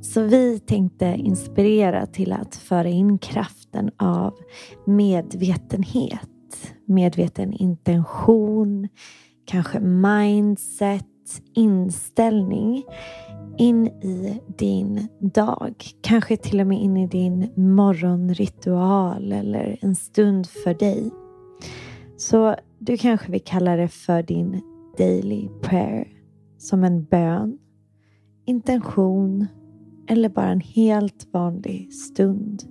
Så vi tänkte inspirera till att föra in kraften av medvetenhet, medveten intention, kanske mindset, inställning in i din dag. Kanske till och med in i din morgonritual eller en stund för dig. Så du kanske vill kalla det för din daily prayer. Som en bön, intention eller bara en helt vanlig stund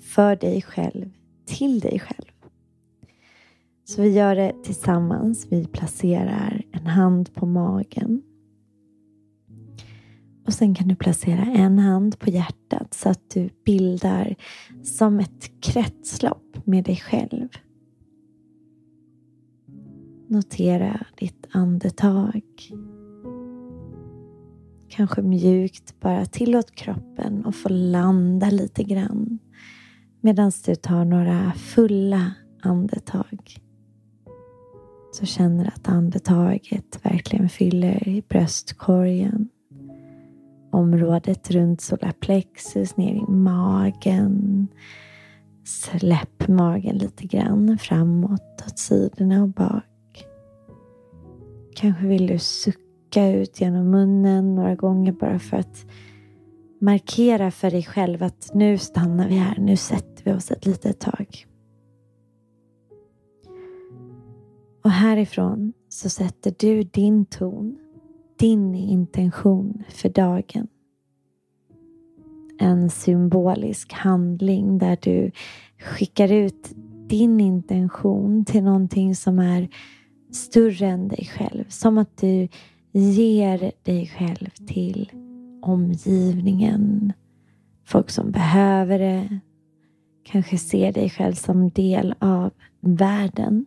för dig själv, till dig själv. Så vi gör det tillsammans. Vi placerar en hand på magen. Och sen kan du placera en hand på hjärtat så att du bildar som ett kretslopp med dig själv. Notera ditt andetag. Kanske mjukt bara tillåt kroppen att få landa lite grann medan du tar några fulla andetag. Så känner att andetaget verkligen fyller i bröstkorgen. Området runt solarplexus, ner i magen. Släpp magen lite grann framåt, åt sidorna och bak. Kanske vill du sucka sucka ut genom munnen några gånger bara för att markera för dig själv att nu stannar vi här, nu sätter vi oss ett litet tag. Och härifrån så sätter du din ton, din intention för dagen. En symbolisk handling där du skickar ut din intention till någonting som är större än dig själv. Som att du ger dig själv till omgivningen, folk som behöver det. Kanske ser dig själv som del av världen.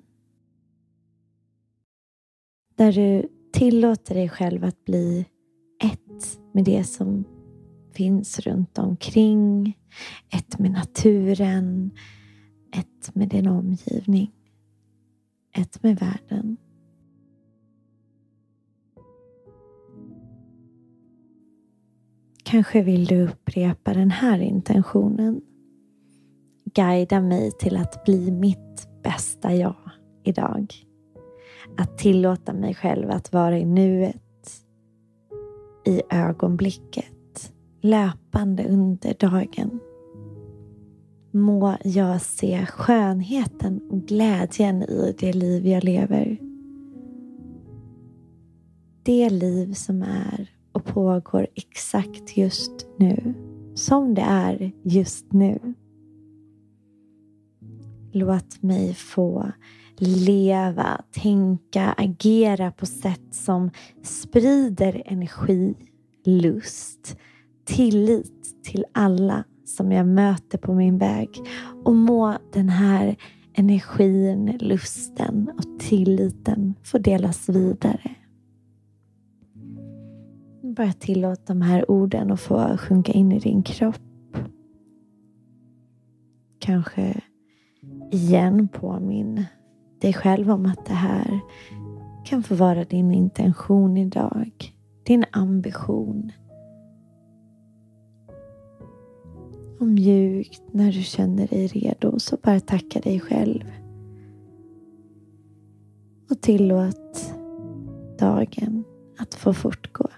Där du tillåter dig själv att bli ett med det som finns runt omkring. Ett med naturen. Ett med din omgivning ett med världen. Kanske vill du upprepa den här intentionen. Guida mig till att bli mitt bästa jag idag. Att tillåta mig själv att vara i nuet, i ögonblicket, löpande under dagen må jag se skönheten och glädjen i det liv jag lever. Det liv som är och pågår exakt just nu. Som det är just nu. Låt mig få leva, tänka, agera på sätt som sprider energi, lust, tillit till alla som jag möter på min väg. Och må den här energin, lusten och tilliten få delas vidare. Bara tillåt de här orden att få sjunka in i din kropp. Kanske igen påminn dig själv om att det här kan få vara din intention idag. Din ambition och mjukt när du känner dig redo. Så bara tacka dig själv. Och tillåt dagen att få fortgå.